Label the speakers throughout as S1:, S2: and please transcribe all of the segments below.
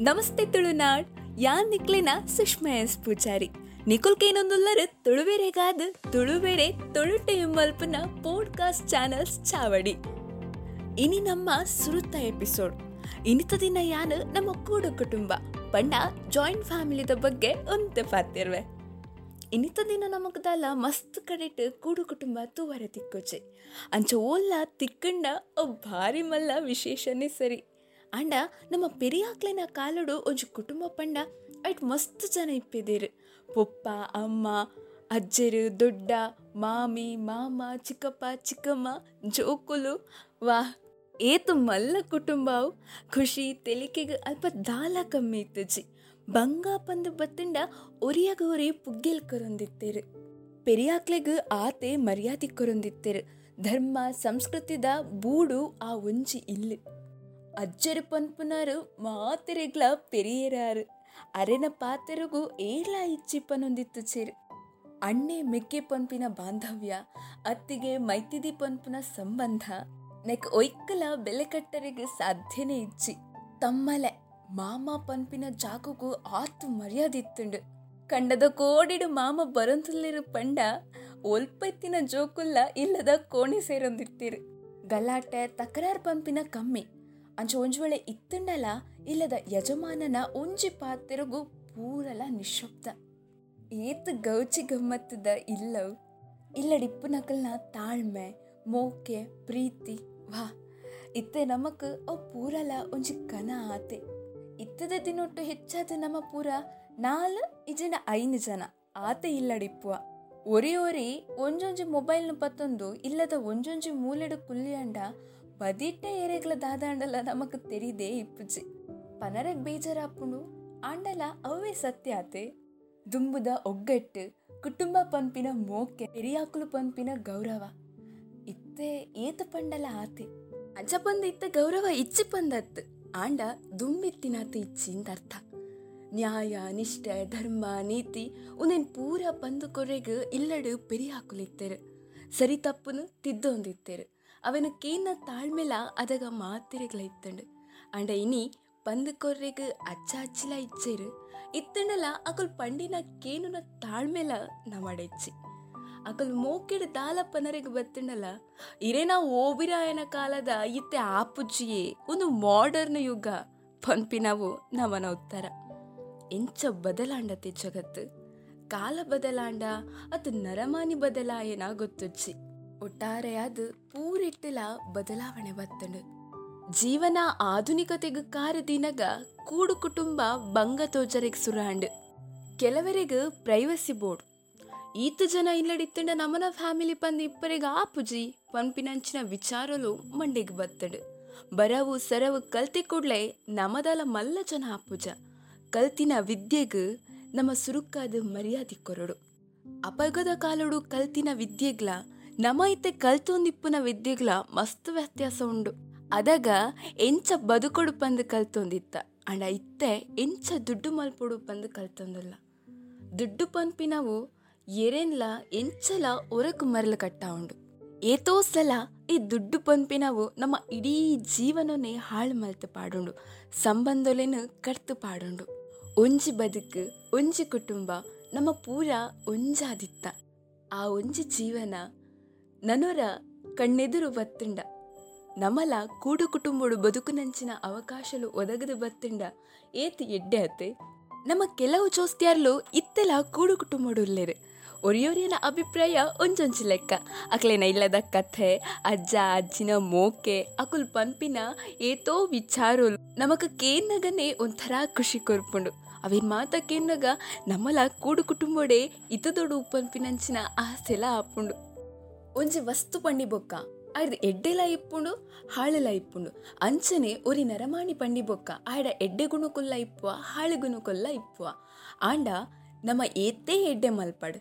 S1: ನಮಸ್ತೆ ತುಳುನಾಡ್. ಯಾನ್ ನಿಕ್ಲಿನ ಸುಷ್ಮಾ ಎಸ್ ಪೂಜಾರಿ ನಿಕುಲ್ಕೇನೊಂದುಲ್ಲರು ತುಳುವೆರೆಗಾದ ತುಳುವೆರೆ ತೊಳುಟೆ ಮಲ್ಪನ ಪೋಡ್ಕಾಸ್ಟ್ ಚಾನಲ್ಸ್ ಚಾವಡಿ. ಇನಿ ನಮ್ಮ ಸುರುತ ಎಪಿಸೋಡ್. ಇನಿತ ದಿನ ಯಾನು ನಮ್ಮ ಕೂಡು ಕುಟುಂಬ. ಪಂಡ ಜಾಯಿಂಟ್ ಫ್ಯಾಮಿಲಿದ ಬಗ್ಗೆ ಒಂದು ಪಾತಿರ್ವೆ ಇನಿತ ದಿನ ನಮಗದಲ್ಲ ಮಸ್ತ್ ಕಡೆಟ್ ಕೂಡು ಕುಟುಂಬ ತೂವರೆ ತಿಕ್ಕೋಚೆ. ಅಂಚ ಓಲ್ಲ ತಿಕ್ಕಂಡ ಭಾರಿ ಮಲ್ಲ ವಿಶೇಷನೇ ಸರಿ ಅಂಡ ನಮ್ಮ ಪೆರಿಯಾಕ್ಲೆನ ಕಾಲಡು ಒಂಜಿ ಕುಟುಂಬ ಪಂಡ ಐಟ್ ಮಸ್ತ್ ಜನ ಇಪ್ಪಿದೀರು. ಪೊಪ್ಪ, ಅಮ್ಮ, ಅಜ್ಜರು, ದೊಡ್ಡ, ಮಾಮಿ, ಮಾಮ, ಚಿಕ್ಕಪ್ಪ, ಚಿಕ್ಕಮ್ಮ, ಜೋಕುಲು ವಾ ಏತು ಮಲ್ಲ ಕುಟುಂಬವು. ಖುಷಿ, ತೆಲಿಕೆಗೆ ಅಲ್ಪ ದಾಲ ಕಮ್ಮಿ ಇತ್ತಜಿ. ಬಂಗ ಪಂದು ಬತ್ತಿಂಡ ಒರಿಯಾಗ ಒರಿ ಪುಗ್ಗೆಲ್ ಕೊರೊಂದಿತ್ತೇರು. ಪೆರಿಯಾಕ್ಲೆಗ್ ಆತೆ ಮರ್ಯಾದೆ ಕೊರೊಂದಿತ್ತೇರು. ಧರ್ಮ, ಸಂಸ್ಕೃತಿದ ಬೂಡು ಆ ಒಂಜಿ ಇಲ್ಲಿ. ಅಜ್ಜರು ಪನ್ಪುನಾರು ಮಾತೆರೆಗ್ಲ ಪೆರಿಯರಾರು. ಅರೆನ ಪಾತ್ರಗೂ ಏರ್ಲ ಇಚ್ಚಿ ಪನೊಂದಿತ್ತು ಚೇರು. ಅಣ್ಣೆ ಮೆಕ್ಕೆ ಪಂಪಿನ ಬಾಂಧವ್ಯ, ಅತ್ತಿಗೆ ಮೈತಿದಿ ಪಂಪಿನ ಸಂಬಂಧ, ನೆಕ್ ಒಯ್ಕಲ ಬೆಲೆ ಕಟ್ಟರಿಗೆ ಸಾಧ್ಯನೇ ಇಚ್ಚಿ. ತಮ್ಮಲೆ ಮಾಮ ಪಂಪಿನ ಜಾಗಗೂ ಆತು ಮರ್ಯಾದಿತ್ತುಂಡು. ಕಂಡದ ಕೋಡಿಡು ಮಾಮ ಬರಂತಲ್ಲಿರು ಪಂಡ, ಒಲ್ಪತ್ತಿನ ಜೋಕುಲ್ಲ ಇಲ್ಲದ ಕೋಣೆ ಸೇರೊಂದಿತ್ತಿರು ಗಲಾಟೆ ತಕರಾರ್ ಪಂಪಿನ ಕಮ್ಮಿ. ಅಂಚ ಇತ್ತಂಡಲ ಇತ್ತುಂಡಲ, ಇಲ್ಲದ ಯಜಮಾನನ ಒಂಜಿ ಪಾತ್ರೆಗೂ ಪೂರಲ ನಿಶಬ್ದ ಏತ್ ಗೌಚಿ ಗಮ್ಮತ್ತದ ಇಲ್ಲವ್. ಇಲ್ಲಡಿಪ್ಪು ನಕಲ್ನ ತಾಳ್ಮೆ, ಮೋಕೆ, ಪ್ರೀತಿ, ವಾ. ಇತ್ತೆ ನಮಕ್ ಅವ್ ಪೂರಲ ಒಂಜಿ ಕನ ಆತೆ. ಇತ್ತದ ದಿನೊಟ್ಟು ಹೆಚ್ಚಾದ ನಮ್ಮ ಪೂರ ನಾಲ್ ಇಜನ ಐನು ಜನ. ಆತೆ ಇಲ್ಲಡಿಪ್ಪುವ ಒರಿ ಒರಿ ಒಂಜೊಂಜಿ ಮೊಬೈಲ್ನ ಪತ್ತೊಂದು, ಇಲ್ಲದ ಒಂಜೊಂಜಿ ಮೂಲೆಡು ಕುಲ್ಲಿಯಂಡ ಬದಿಟ್ಟೆ ಏರೆಗ್ಲ ದಾದಾಂಡಲ ನಮಕ್ ತೆರಿದೇ ಇಪ್ಪುಜಿ ಪನರಗ್ ಬೇಜಾರಾಪುಂಡು ಆಂಡಲ ಅವೇ ಸತ್ಯ ಆತೆ. ದುಂಬುದ ಒಗ್ಗಟ್ಟು, ಕುಟುಂಬ ಪಂಪಿನ ಮೋಕೆ ಪೆರಿಯಾಕುಲು ಪಂಪಿನ ಗೌರವ. ಇತ್ತೆ ಏತ ಪಂಡಲ ಆತೆ. ಅಜ್ಜ ಪಂದ ಇತ್ತ ಗೌರವ ಇಚ್ಚಿ ಪಂದತ್ ಆಂಡ ದುಂಬಿತ್ತಿನಾತ ಇಚ್ಚಿ ಅರ್ಥ ನ್ಯಾಯ, ನಿಷ್ಠೆ, ಧರ್ಮ, ನೀತಿ, ಉನೇನ್ ಪೂರ ಪಂದು ಕೊರೆಗ್ ಇಲ್ಲಡು ಪೆರಿ ಹಾಕುಲಿತ್ತೇರು ಸರಿ ತಪ್ಪುನು ತಿದ್ದೊಂದಿತ್ತೇರು. ಅವನು ಕೇನ ತಾಳ್ಮೆಲ ಅದಗ ಮಾತಿರೆಗ್ಲ ಇತ್ತಂಡು. ಅಂಡ ಇನಿ ಪಂದು ಕೊರ್ರೆಗ್ ಅಚ್ಚ ಅಜ್ಜಿಲ ಇಚ್ಚೇರು, ಇತ್ತಂಡಲ ಅಕಲ್ ಪಂಡಿನ ಕೇನುನ ತಾಳ್ಮೆಲ ನಮಡೆಚ್ಚಿ ಅಕಲ್ ಮೋಕೆಡ್ ದಾಲ ಪನರೆಗ್ ಬತ್ತಿಂಡಲ ಇರೇನ ಓಬಿರಾಯನ ಕಾಲದ ಇತ್ತೆ ಆಪುಜ್ಜಿಯೇ ಒಂದು ಮಾಡರ್ನ್ ಯುಗ ಪಂಪಿನವು ನಮನ ಉತ್ತರ. ಎಂಚ ಬದಲಾಂಡತೆ ಜಗತ್ತು, ಕಾಲ ಬದಲಾಂಡ ಅದು ನರಮಾನಿ ಬದಲಾಯನ ಗೊತ್ತುಚ್ಚಿ ಒಟ್ಟಾರೆಯಾದ ಪೂರಿಟ್ಟಿಲ ಬದಲಾವಣೆ ಬತ್ತಂಡು ಜೀವನ ಆಧುನಿಕತೆಗೆ ಕಾರದಿನಗ ಕೂಡು ಕುಟುಂಬ ಬಂಗ ತೋಜರಿಗೆ ಸುರಾಂಡ್. ಕೆಲವರಿಗೆ ಪ್ರೈವಸಿ ಬೋರ್ಡ್. ಈತ ಜನ ಇಲ್ಲಡಿತ್ತಂಡ ನಮನ ಫ್ಯಾಮಿಲಿ ಪಂದ್ ಇಪ್ಪರಿಗೆ ಆಪುಜಿ ಪಂಪಿನಂಚಿನ ವಿಚಾರಲು ಮಂಡಿಗೆ ಬತ್ತಡು. ಬರವು ಸರವು ಕಲ್ತಿ ಕೂಡ್ಲೆ ನಮದಲ ಮಲ್ಲ ಜನ ಆಪುಜ ಕಲ್ತಿನ ವಿದ್ಯೆಗ್ ನಮ್ಮ ಸುರುಕಾದ ಮರ್ಯಾದೆ ಕೊರಡು. ಅಪಗದ ಕಾಲಡು ಕಲ್ತಿನ ವಿದ್ಯೆಗ್ಲ ನಮ ಇತ್ತೆ ಕಲ್ತೊಂದಿಪ್ಪುನ ವಿದ್ಯೆಗ್ಲ ಮಸ್ತ್ ವ್ಯತ್ಯಾಸ ಉಂಡು. ಅದಾಗ ಎಂಚ ಬದುಕೊಡು ಪಂದು ಕಲ್ತೊಂದಿತ್ತ, ಅಂಡ ಇತ್ತೆ ಎಂಚ ದುಡ್ಡು ಮಲ್ಪೊಡು ಪಂದು ಕಲ್ತೊಂದುಲ್ಲ. ದುಡ್ಡು ಪಂಪಿನವು ಎರೆನ್ಲ ಎಂಚಲ ಒರಕು ಮರಲು ಕಟ್ಟ ಉಂಡು. ಏತೋ ಸಲ ಈ ದುಡ್ಡು ಪಂಪಿನವು ನಮ್ಮ ಇಡೀ ಜೀವನನೇ ಹಾಳು ಮಲ್ತು ಪಾಡುಂಡು, ಸಂಬಂಧಲೇನು ಕಡ್ತು ಪಾಡುಂಡು. ಒಂಜಿ ಬದುಕು, ಒಂಜಿ ಕುಟುಂಬ, ನಮ್ಮ ಪೂರ ಒಂಜಾದಿತ್ತ. ಆ ಒಂಜಿ ಜೀವನ ನನೊರ ಕಣ್ಣೆದುರು ಬತ್ತಿಂಡ ನಮಲ ಕೂಡು ಕುಟುಂಬಡು ಬದುಕುನಂಚಿನ ಅವಕಾಶಲು ಒದಗದು ಬತ್ತಿಂಡ ಏತಿ ಎಡ್ಡೆ ಅತ್ತೆ, ನಮ್ಮ ಕೆಲವು ಚೋಸ್ತಿಯಾರ್ಲು ಇತ್ತೆಲ ಕೂಡು ಕುಟುಂಬಡು ಉಲ್ಲೇರು. ಒರಿಯೋರಿಯನ ಅಭಿಪ್ರಾಯ ಒಂಜೊಂಜಿ ಲೆಕ್ಕ. ಅಕ್ಲೇನ ಇಲ್ಲದ ಕಥೆ, ಅಜ್ಜ, ಅಜ್ಜಿನ ಮೋಕೆ, ಅಕುಲ್ ಪಂಪಿನ ಏತೋ ವಿಚಾರೋಲು. ನಮಕ ಕೇನ್ನಗನೆ ಒಂಥರ ಖುಷಿ ಕೊರ್ಪುಂಡು. ಅವೇನ್ ಮಾತ ಕೇನ್ನಗ ನಮ್ಮಲ ಕೂಡು ಕುಟುಂಬಡೆ ಇತದೊಡು ಪಂಪಿನಂಚಿನ ಆಸೆಲ ಆಪುಂಡು. ಒಂಜಿ ವಸ್ತು ಪಂಡಿ ಬೊಕ್ಕ. ಆಯ್ದ ಎಡ್ಡೆಲ ಇಪ್ಪುಂಡು, ಹಾಳೆಲ ಇಪ್ಪುಂಡು. ಅಂಚನೆ ಒರಿ ನರಮಾಣಿ ಪಂಡಿ ಬೊಕ್ಕ. ಆಯ್ಡ ಎಡ್ಡೆ ಗುಣಕೊಲ್ಲ ಇಪ್ಪುವ, ಹಾಳು ಗುಣಕೊಲ್ಲ ಇಪ್ಪುವ. ಆಂಡ ನಮ್ಮ ಏತೇ ಎಡ್ಡೆ ಮಲ್ಪಡು.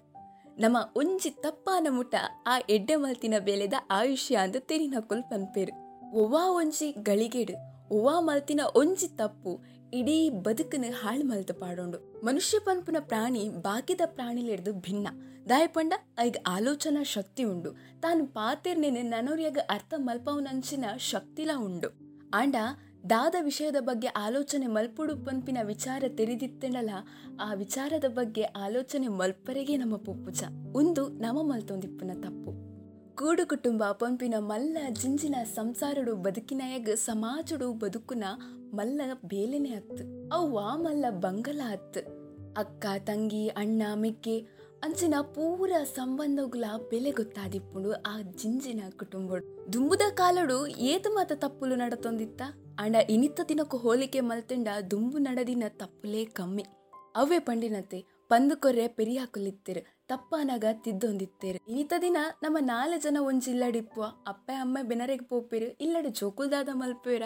S1: ನಮ್ಮ ಒಂಜಿ ತಪ್ಪಾನ ಮುಟ ಆ ಎಡ್ಡೆ ಮಲ್ತಿನ ಬೆಲೆದ ಆಯುಷ್ಯ ಅಂತ ತೆರಿನ ಕೊಲ್ಪನ್ ಪನ್ಪೇರು. ಒವ್ವಾ ಒಂಜಿ ಗಳಿಗೆಡು, ಒವ್ವಾ ಮಲ್ತಿನ ಒಂಜಿ ತಪ್ಪು ಇಡೀ ಬದುಕನ್ನು ಹಾಳು ಮಲ್ತು ಪಾಡೋಂಡು. ಮನುಷ್ಯ ಪನ್ಪುನ ಪ್ರಾಣಿ ಬಾಕಿದ ಪ್ರಾಣಿಲೆಡ್ದು ಭಿನ್ನ. ದಾಯಪಂಡ ಐಗ್ ಆಲೋಚನಾ ಶಕ್ತಿ ಉಂಡು. ತಾನು ಪಾತೆರ್ನೇನೆ ನನೋರ್ಯಾಗ ಅರ್ಥ ಮಲ್ಪವನಂಚಿನ ಶಕ್ತಿಲ ಉಂಡು. ಆಂಡ ದಾದ ವಿಷಯದ ಬಗ್ಗೆ ಆಲೋಚನೆ ಮಲ್ಪುಡು ಪನ್ಪಿನ ವಿಚಾರ ತೆರೆದಿತ್ತೇನಲ್ಲ ಆ ವಿಚಾರದ ಬಗ್ಗೆ ಆಲೋಚನೆ ಮಲ್ಪರೆಗೆ ನಮ್ಮ ಪುಪ್ಪುಚ ಒಂದು ನಮ ಮಲ್ತೊಂದಿಪ್ಪುನ ತಪ್ಪು. ಕೂಡು ಕುಟುಂಬ, ಪಂಪಿನ ಮಲ್ಲ, ಜಿಂಜಿನ ಸಂಸಾರಡು, ಬದುಕಿನಾಯಗ ಸಮಾಜಡು ಬದುಕುನ ಮಲ್ಲ ಬೇಲೆನೆ ಹತ್ತು. ಅವು ಆ ಮಲ್ಲ ಬಂಗಲ ಹತ್ತು. ಅಕ್ಕ, ತಂಗಿ, ಅಣ್ಣ, ಮಿಕ್ಕಿ, ಅಂಚಿನ ಪೂರ ಸಂಬಂಧಗಳ ಬೆಲೆ ಗೊತ್ತಾದಿಪ್ಪುಂಡು ಆ ಜಿಂಜಿನ ಕುಟುಂಬ ದುಂಬುದ ಕಾಲಡು ಏತು ಮಾತ ತಪ್ಪುಲು ನಡತೊಂದಿತ್ತ? ಅಂಡ ಇನಿತ್ತ ದಿನಕ್ಕೂ ಹೋಲಿಕೆ ಮಲ್ತಿಂಡ ದುಂಬು ನಡದಿನ ತಪ್ಪುಲೇ ಕಮ್ಮಿ. ಅವೇ ಪಂಡಿನತೆ ಪಂದು ಕೊರ್ರೆ ತಪ್ಪ ತಪ್ಪಾನಾಗ ತಿದ್ದೊಂದಿತ್ತೇರು. ಈತ ದಿನ ನಮ್ಮ ನಾಲ್ಕು ಜನ ಒಂಜಿ ಇಲ್ಲಡಿಪ್ಪುವ, ಅಪ್ಪ, ಅಮ್ಮ ಬೆನರೆಗೆ ಪೋಪೆರ್, ಇಲ್ಲಡೆ ಜೋಕುಲ್ದಾದ ಮಲ್ಪೇರ?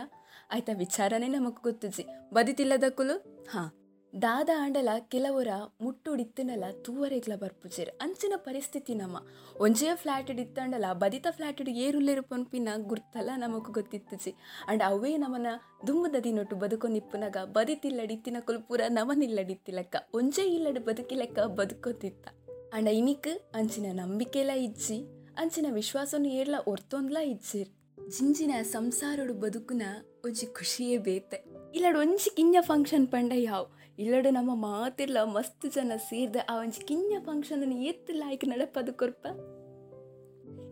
S1: ಆಯ್ತಾ ವಿಚಾರನೇ ನಮಕ್ ಗೊತ್ತಿಜಿ. ಬದಿತಿಲ್ಲದಕ್ಕುಲು ಹಾ. ದಾದ ಆಂಡಲ ಕೆಲವರ ಮುಟ್ಟುಡಿತ್ತಿನಲ ತೂವರೆಗ್ಲ ಬರ್ಪುಜೆರ್. ಅಂಚಿನ ಪರಿಸ್ಥಿತಿ ನಮ್ಮ. ಒಂಜೇ ಫ್ಲಾಟ್ ಇತ್ತಂಡಲ ಬದಿತ ಫ್ಲಾಟ್ ಏರುಲ್ಲೇರು ಪೊನ್ಪಿನ ಗುರ್ತಲ ನಮಕ್ ಗೊತ್ತಿತ್ತುಜಿ. ಅಂಡ್ ಅವೇ ನಮನ ದುಮ್ಮದ ದಿನೊಟ್ಟು ಬದುಕೊಂದಿಪ್ಪುನಗ ಬದಿತಿಲ್ಲಡಿತ್ತಿನ ಕುಲ್ಪುರ ನಮನಿಲ್ಲಡಿತ್ತಿಲಕ್ಕ, ಒಂಜೇ ಇಲ್ಲಡು ಬದುಕಿಲಕ್ಕ ಬದುಕೊತ್ತಿತ್ತ. ಅಂಡ ಇನಿಕ್ ಅಂಚಿನ ನಂಬಿಕೆಲ ಇಜ್ಜಿ, ಅಂಚಿನ ವಿಶ್ವಾಸನು ಏರ್ಲ ಒರ್ತೊಂದ್ಲ ಇಜ್ಜಿರ್. ಜಿಂಜಿನ ಸಂಸಾರೋಡು ಬದುಕುನ ಒಂಜಿ ಖುಷಿಯೇ ಬೇತೆ. ಇಲ್ಲಡು ಒಂಜಿ ಕಿಂಜ ಫಂಕ್ಷನ್ ಪಂಡ ಯಾವ್? ಇಲ್ಲಡು ನಮ್ಮ ಮಾತಿರ್ಲ, ಮಸ್ತ್ ಜನ ಸೇರ್ದ ಆ ಒಂಜಿ ಕಿಂಜ ಫಂಕ್ಷನ್ ಎತ್ತು ಲಾಯ್ಕ್ ನಡಪದು ಕೊರ್ಪ.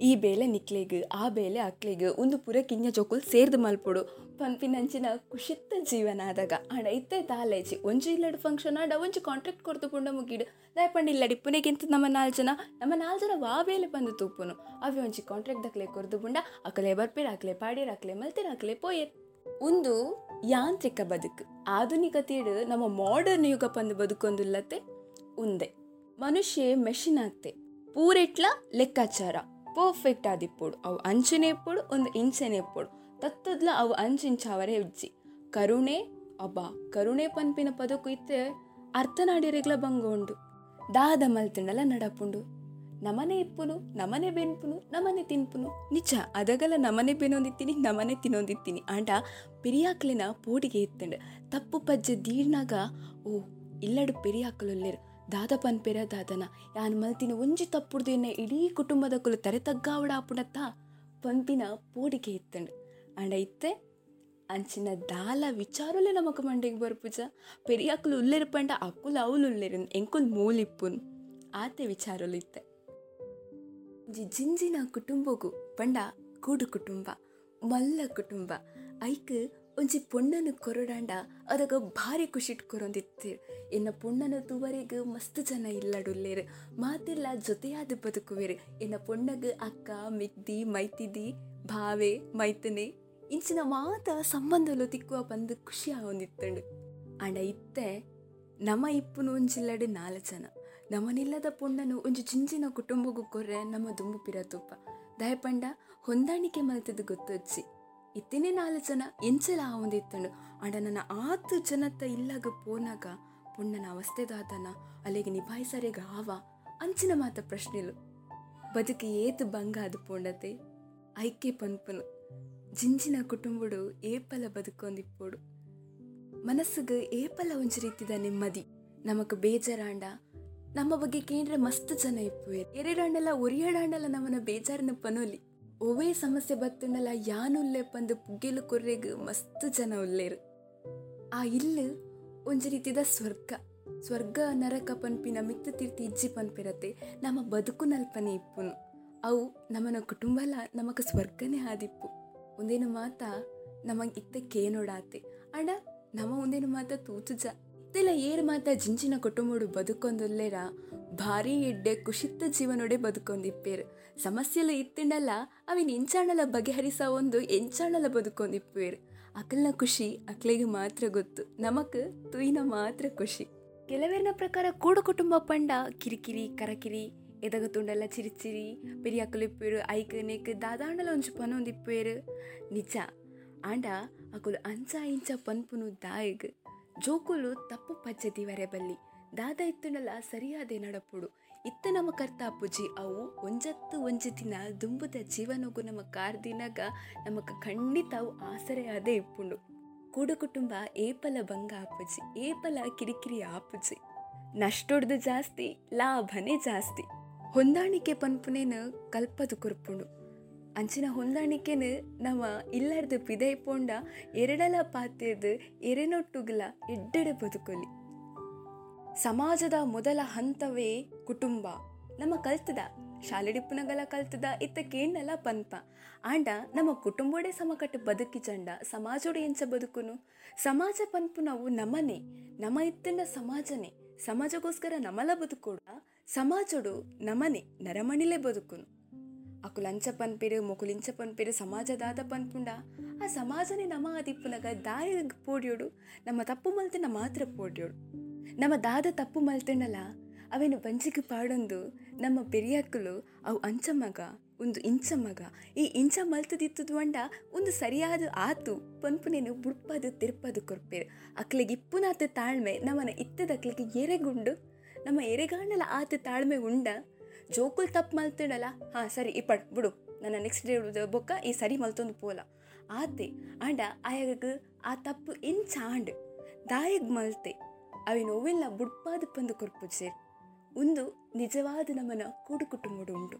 S1: ಈ ಬೇಲೆ ನಿಕ್ಲೆಗ್, ಆ ಬೇಲೆ ಅಕ್ಲೆಗ್ ಒಂದು ಪುರ ಕಿಂಜ ಜೋಕುಲ್ ಸೇರ್ದು ಮಲ್ಪೊಡು. ಪನ್ಪಿನಂಚಿನ ಕುಶಿತ್ತ ಜೀವನ ಆದಾಗ ಆಂಡ ಇತ್ತೆ ದಾಲೇಜಿ ಒಂಜಿ ಇಲ್ಲಡ್ ಫಂಕ್ಷನ್ ಆಡ ಒಂಜಿ ಕಾಂಟ್ರಾಕ್ಟ್ ಕೊಡ್ತು ಪುಂಡ ಮುಗಿಡು. ದಾಯಪಂಡ ಇಲ್ಲಡಿ ಪುನೆಗಿಂತ ನಮ್ಮ ನಾಲ್ ಜನ, ನಮ್ಮ ನಾಲ್ ಜನ ವಾ ಬೇಲೆ ಬಂದು ತೂಪುನು. ಅವೇ ಒಂಜಿ ಕಾಂಟ್ರಾಕ್ಟ್ ದಕ್ಲೆ ಕೊರ್ದು ಪುಂಡ, ಅಕಲೆ ಬರ್ಪೇರ್, ಅಕ್ಲೆ ಪಾಡೀರ್ ಅಕ್ಲೆ ಮಲ್ತಿರ್ ಒಂದು ಯಾಂತ್ರಿಕ ಬದುಕು. ಆಧುನಿಕತೆಯಡು ನಮ್ಮ ಮಾಡರ್ನ್ ಯುಗ ಪಂದು ಬದುಕೊಂದುಲ್ಲತ್ತೆ, ಉಂದೆ. ಮನುಷ್ಯ ಮೆಷಿನ್ ಆಗ್ತೆ. ಪೂರೆಟ್ಲ ಲೆಕ್ಕಾಚಾರ. ಪರ್ಫೆಕ್ಟ್ ಆದಿಪ್ಪೋಡು ಅವು ಅಂಚನೆ ಇಪ್ಪೋಡು, ಒಂದು ಇಂಚನೆ ಇಪ್ಪೋಡು. ತತ್ತದ್ಲ ಅವು ಅಂಚಿಂಚಾವರೆ ಉಜ್ಜಿ. ಕರುಣೆ, ಅಬ್ಬಾ, ಕರುಣೆ ಪನ್ಪಿನ ಪದಕು ಇತ್ತೆ ಅರ್ಥನಾಡಿರೆಗ್ಲ ಬಂಗೋಂಡು. ದಾದ ಮಲ್ತಿಂಡಲ ನಡಪುಂಡು. ನಮನೆ ಇಪ್ಪುನು, ನಮನೆ ಬೆನ್ಪುನು, ನಮನೆ ತಿನ್ಪುನು. ನಿಜ ಅದಗಲ ನಮನೆ ಬೆನೊಂದಿತ್ತೀನಿ, ನಮನೆ ತಿನ್ನೊಂದಿತ್ತೀನಿ ಆಂಡ ಪಿರಿಯಾಕ್ಲಿನ ಪೋಡಿಗೆ ಇತ್ತಂಡು ತಪ್ಪು ಪಜ್ಜೆ ದೀಡ್ನಾಗ, ಓ, ಇಲ್ಲಡು ಪಿರಿಯಾಕಲೊಲ್ಲೇರು. ದಾದ ಪನ್ಪೆರ ದಾದನ, ಯಾನ್ ಮಲ್ತಿನ ಒಂಜಿ ತಪ್ಪುಡ್ದೇನ ಇಡೀ ಕುಟುಂಬದ ಕುಲ ತರೆ ತಗ್ಗಾವಡ ಆಪುಣತ್ತ ಪಂಪಿನ ಪೋಡಿಗೆ ಇತ್ತಂಡು ಆಂಡ ಇತ್ತೆ, ಅಂಚಿನ ದಾಲ ವಿಚಾರಲೇ ನಮಕ್ ಮಂಡಿಗೆ ಬರ್ಪುಜ. ಪೆರಿಯಾಕಲು ಉಲ್ಲೆರು ಪಂಡ ಅಕ್ಕುಲು ಅವಳು ಉಲ್ಲೆರು ಎಂಕುಲ್ ಮೂಲಿಪ್ಪುನ್. ಆತೆ ವಿಚಾರಲು ಜಿಂಜಿನ ಕುಟುಂಬಗೂ ಪಂಡ ಕೂಡು ಕುಟುಂಬ, ಮಲ್ಲ ಕುಟುಂಬ. ಐಕ್ ಒಂಜಿ ಪೊಣ್ಣನು ಕೊರಡಾಂಡ, ಅದಾಗ ಭಾರಿ ಖುಷಿಟ್ ಕೊರೊಂದಿತ್ತು. ಇನ್ನ ಪೊಣ್ಣನ ತುವರಿಗ ಮಸ್ತ್ ಜನ ಇಲ್ಲಡುಲ್ಲೇರು. ಮಾತೆಲ್ಲ ಜೊತೆಯಾದ ಬದುಕುವೇರು. ಇನ್ನ ಪೊಣ್ಣಗ ಅಕ್ಕ, ಮಿಗ್ದಿ, ಮೈತಿದಿ, ಭಾವೆ, ಮೈತನೆ, ಇಂಚಿನ ಮಾತ ಸಂಬಂಧಲು ತಿಕ್ಕುವ ಬಂದು ಖುಷಿ ಆಗೊಂದಿತ್ತಂಡು ಅಂಡ ಇತ್ತೆ ನಮ್ಮ ಇಪ್ಪುನು ಒಂಜಿಲ್ಲಡು ನಾಲ್ ಜನ. ನಮನಿಲ್ಲದ ಪುಣ್ಣನು ಒಂಜಿ ಚಿಂಚಿನ ಕುಟುಂಬಗೂ ಕೊರ್ರೆ ನಮ್ಮ ದುಂಬು ಪಿರತುಪ್ಪ ದಯಪಂಡ ಹೊಂದಾಣಿಕೆ ಮಲ್ತದ್ದು ಗೊತ್ತೊಚ್ಚಿ ಇತ್ತಿನೇ ನಾಲ್ಕು ಜನ ಎಂಚಲ ಆವೊಂದಿತ್ತಂಡು ಅಂಡ ನನ್ನ ಆತು ಜನತ್ತ ಇಲ್ಲಾಗ ಪೋನಾಗ ಪುಣ್ಣನ ಅವಸ್ಥೆದಾತನ ಅಲ್ಲಿಗೆ ನಿಭಾಯಿಸರೆಗ ಆವ ಅಂಚಿನ ಮಾತ ಪ್ರಶ್ನೆಲು. ಬದುಕಿ ಏತು ಭಂಗ ಅದು ಪೋಂಡತೆ? ಐಕ್ಯ ಪನ್ಪುನು. ಜಿಂಜಿನ ಕುಟುಂಬಡು ಏಪಲ ಬದುಕೊಂದಿಪ್ಪೋಡು. ಮನಸ್ಸಿಗೆ ಏಪಲ ಒಂಜಿ ರೀತಿದ ನೆಮ್ಮದಿ. ನಮಕ್ ಬೇಜಾರಾಂಡ ನಮ್ಮ ಬಗ್ಗೆ ಕೇಂದ್ರ ಮಸ್ತ್ ಜನ ಇಪ್ಪುವೆ ಎರಡಾಂಡಲ ಒರಿಯಡಾಂಡಲ ನಮ್ಮನ ಬೇಜಾರನ ಪನೋಲಿ. ಒವೇ ಸಮಸ್ಯೆ ಬತ್ತುಂಡಲ ಯಾನುಲ್ಲೆ ಪಂದು ಪುಗ್ಗೆಲು ಕೊರ್ರೆಗ್ ಮಸ್ತ್ ಜನ ಉಲ್ಲೇರು ಆ ಇಲ್ಲ ಒಂಜಿ ರೀತಿದ ಸ್ವರ್ಗ. ಸ್ವರ್ಗ ನರಕ ಪನ್ಪಿನ ಮಿತ್ತ ತೀರ್ತಿ ಇಜ್ಜಿ ಪನ್ಪಿರತ್ತೆ. ನಮ್ಮ ಬದುಕು ನಲ್ಪನೆ ಇಪ್ಪುನು. ಅವು ನಮ್ಮನ ಕುಟುಂಬಲ ನಮಗ ಸ್ವರ್ಗನೇ ಆದಿಪ್ಪು ಒಂದೇನು ಮಾತ ನಮಗ್ ಇತ್ತ ಕೇನೋಡಾತೆ ಅಣ್ಣ, ನಮ್ಮ ಒಂದೇನು ಮಾತ ತೂತುಜ. ಇತ್ತೆಲ್ಲ ಏರ್ ಮಾತ ಜಿಂಚಿನ ಕುಟುಂಬಡು ಬದುಕೊಂದುಲ್ಲೇರ ಭಾರಿ ಎಡ್ಡೆ ಕುಶಿತ್ತ ಜೀವನೊಡೆ ಬದುಕೊಂದಿಪ್ಪೇರು ಸಮಸ್ಯೆಲು ಇತ್ತಿಂಡಲ್ಲ ಅವಿನ ಎಂಚಾಣಲ ಬಗೆಹರಿಸ ಒಂದು ಎಂಚಾಣಲ ಬದುಕೊಂದಿಪ್ಪೇರು ಅಕಲ್ನ ಖುಷಿ ಅಕ್ಲೆಗೆ ಮಾತ್ರ ಗೊತ್ತು, ನಮಕ್ ತುಯಿನ ಮಾತ್ರ ಖುಷಿ. ಕೆಲವೇರ್ನ ಪ್ರಕಾರ ಕೂಡು ಕುಟುಂಬ ಪಂಡ ಕಿರಿಕಿರಿ, ಕರಕಿರಿ, ಎದಗ ತುಂಡಲ್ಲ ಚಿರಿಚಿರಿ ಪೆರಿಯಾಕಲಿಪ್ಪೇರು ಐಕ್ ನೆಕ್ ದಾದಾಂಡಲ ಒಂಚು ಪನೊಂದಿಪ್ಪೇರು ನಿಜ, ಆಂಡ ಅಕುಲು ಅಂಚ ಇಂಚ ಪನ್ಪುನು ದಾಯಗ್. ಜೋಕುಲು ತಪ್ಪು ಪಜ್ಜತಿ ಬಲ್ಲಿ. ದಾದ ಇತ್ತುನಲ ಸರಿಯಾದೆ ನಡಪುಡು. ಇತ್ತ ನಮ್ಮ ಕರ್ತಾಪುಜಿ ಅವು ಒಂಜತ್ತು ಒಂಜಿ ದಿನ ದುಂಬುದ ಜೀವನಗೂ ನಮ್ಮ ಕಾರ್ದಿನಗ ನಮಕ್ ಖಂಡಿತ ಅವು ಆದೇ ಇಪ್ಪುಂಡು. ಕೂಡು ಕುಟುಂಬ ಏಪಲ ಭಂಗ ಆಪುಜಿ ಏಪಲ ಕಿರಿಕಿರಿ ಆಪುಜಿ ನಷ್ಟೊಡ್ದು ಜಾಸ್ತಿ, ಲಾಭನೇ ಜಾಸ್ತಿ. ಹೊಂದಾಣಿಕೆ ಪನ್ಪುನೇನು ಕಲ್ಪದು ಕುರ್ಪುಂಡು. ಅಂಚಿನ ಹೊಂದಾಣಿಕೆನ ನಮ್ಮ ಇಲ್ಲರ್ದು ಪಿದೈಪೋಂಡ ಎರಡಲ ಪಾತ್ಯದ ಎರೆನೊಟ್ಟುಗಲ ಎಡ್ಡೆಡೆ ಬದುಕೊಲಿ. ಸಮಾಜದ ಮೊದಲ ಹಂತವೇ ಕುಟುಂಬ. ನಮ್ಮ ಕಲ್ತದ, ಶಾಲೆ ಡಿಪ್ಪುನಗಲ ಕಲ್ತದ, ಇತ್ತ ಕೇಂಡಲ ಪನ್ಪ. ಆಂಡ ನಮ್ಮ ಕುಟುಂಬೋಡೆ ಸಮಕಟ್ಟು ಬದುಕಿ ಚಂಡ, ಸಮಾಜೋಡೆ ಎಂಚ ಬದುಕುನು. ಸಮಾಜ ಪನ್ಪು ನಾವು ನಮನೆ, ನಮ್ಮ ಇತ್ತಿನ ಸಮಾಜನೆ. ಸಮಾಜಗೋಸ್ಕರ ನಮಲ ಬದುಕೋಡ, ಸಮಾಜಡು ನಮನೆ, ನರಮಣಿಲೆ ಬದುಕುನು. ಅಕು ಲಂಚ ಪನ್ಪೆರು ಮೊಕುಲಿಂಚ ಪನ್ಪೆರು ಸಮಾಜದಾದ ಪನ್ಪುಂಡ ಆ ಸಮಾಜನೆ ನಮ ದಿಪ್ಪುನಗ ದಾರಿ ಪೋಡ್ಯೋಡು ನಮ್ಮ ತಪ್ಪು ಮಲ್ತಿನ ಮಾತ್ರ ಪೋಡ್ಯೋಡು ನಮ್ಮ ದಾದ ತಪ್ಪು ಮಲ್ತೆನಲ ಅವೇನು ಬಂಜಿಗೆ ಪಾಡೊಂದು ನಮ್ಮ ಪೆರಿಯಕ್ಕಲು ಅವು ಅಂಚ ಮಗ ಒಂದು ಇಂಚ ಮಗ ಈ ಇಂಚ ಮಲ್ತದಿತ್ತದು ಅಂಡ ಒಂದು ಸರಿಯಾದ ಆತು ಪನ್ಪುನೇನು ಬುಡ್ಪದು ತಿರ್ಪದು ಕೊರ್ಪೇರು ಅಕ್ಲಿಗೆ ಇಪ್ಪುನಾತ ತಾಳ್ಮೆ ನಮ್ಮನ ಇತ್ತದ ಅಕ್ಲಿಗೆ ಎರೆಗುಂಡು ನಮ್ಮ ಎರೆಗಾಣಲ ಆತ ತಾಳ್ಮೆ ಉಂಡ ಜೋಕುಲ್ ತಪ್ಪು ಮಲ್ತಿಡಲ್ಲ ಹಾಂ, ಸರಿ ಇಪ್ಪಡ್ ಬಿಡು. ನನ್ನ ನೆಕ್ಸ್ಟ್ ಡೇ ಬೊಕ್ಕ ಈ ಸರಿ ಮಲ್ತೊಂದು ಪೋಲ. ಆತೆ, ಆಂಡ ಆಯಾಗ ಆ ತಪ್ಪು ಇನ್ ಚಾಂಡ್? ದಾಯಗ್ ಮಲ್ತೆ. ಅವಿ ನೋವೆಲ್ಲ ಬುಡ್ಪಾದ ಪಂದು ಕೊರ್ಪುಜೇರ್ ಒಂದು ನಿಜವಾದ ನಮ್ಮನ ಕೂಡು ಕುಟುಂಬಡು ಉಂಟು.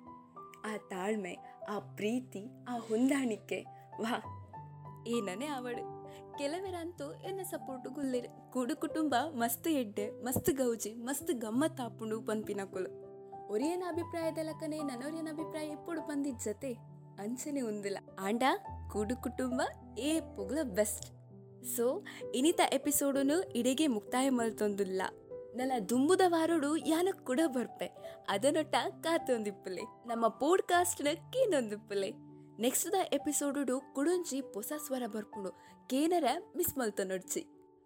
S1: ಆ ತಾಳ್ಮೆ, ಆ ಪ್ರೀತಿ, ಆ ಹೊಂದಾಣಿಕೆ, ವಾ. ಏನನೇ ಅವಳು. ಕೆಲವರಂತೂ ಎನ್ನ ಸಪೋರ್ಟ್ ಗುಲ್ಲೆರ್ ಕೂಡು ಕುಟುಂಬ ಮಸ್ತ್ ಎಡ್ಡೆ, ಮಸ್ತ್ ಗೌಜಿ, ಮಸ್ತ್ ಗಮ್ಮತ್ ಆಪುಂಡು ಪನ್ಪಿನ ఒరేన అభిప్రాయదలకనే ಅಭಿಪ್ರಾಯ ಇಪ್ಪಡು ಬಂದಿದ್ದ పొందిజ్జతే ಅಂಚನೆ ಉಂದಿಲ್ಲ. ಆಂಡ, ಕೂಡು ಕುಟುಂಬ, ಏ ಪೊಗ್ಲ ಬೆಸ್ಟ್. ಸೊ, ಇನಿತ ಎಪಿಸೋಡುನು ಇಡೆಗೆ ಮುಕ್ತಾಯ ಮಲ್ತೊಂದಿಲ್ಲ. ನಲ ದುಂಬುದ ವಾರೋಡು ಯಾನ ಕೂಡ ಬರ್ಪೆ? ಅದನ್ನೊಟ್ಟ ಕಾತೊಂದಿಪ್ಪಲೆ. ನಮ್ಮ ಪೋಡ್ಕಾಸ್ಟ್ನ ಕೇನೊಂದಿಪ್ಪಲೆ. ನೆಕ್ಸ್ಟ್ ದ ಎಪಿಸೋಡು ಕುಡೊಂಜಿ ಪೊಸ ಸ್ವರ ಬರ್ಪುಡು ಕೇನರ ಮಿಸ್ ಮಲ್ತ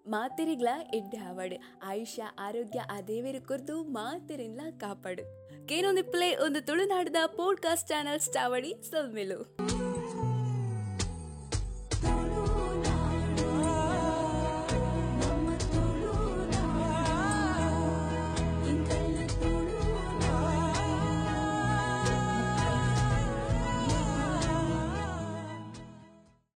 S1: ಮಾತೆರಿಗ್ಲ ಎಡ್ಡೆ ಆವಡ್ ಆಯುಷ್ಯ, ಆರೋಗ್ಯ, ಆ ದೇವೇರು ಕುರ್ದು ಮಾತೆರಿನ್ಲ ಕಾಪಾಡು. ಕೇನೊಂದಿಪ್ಪಲೆ ಒಂದು ತುಳುನಾಡದ ಪೋಡ್ಕಾಸ್ಟ್ ಚಾನಲ್ ಸ್ಟಾವಡಿ ಸಲ್ಮೇಲು.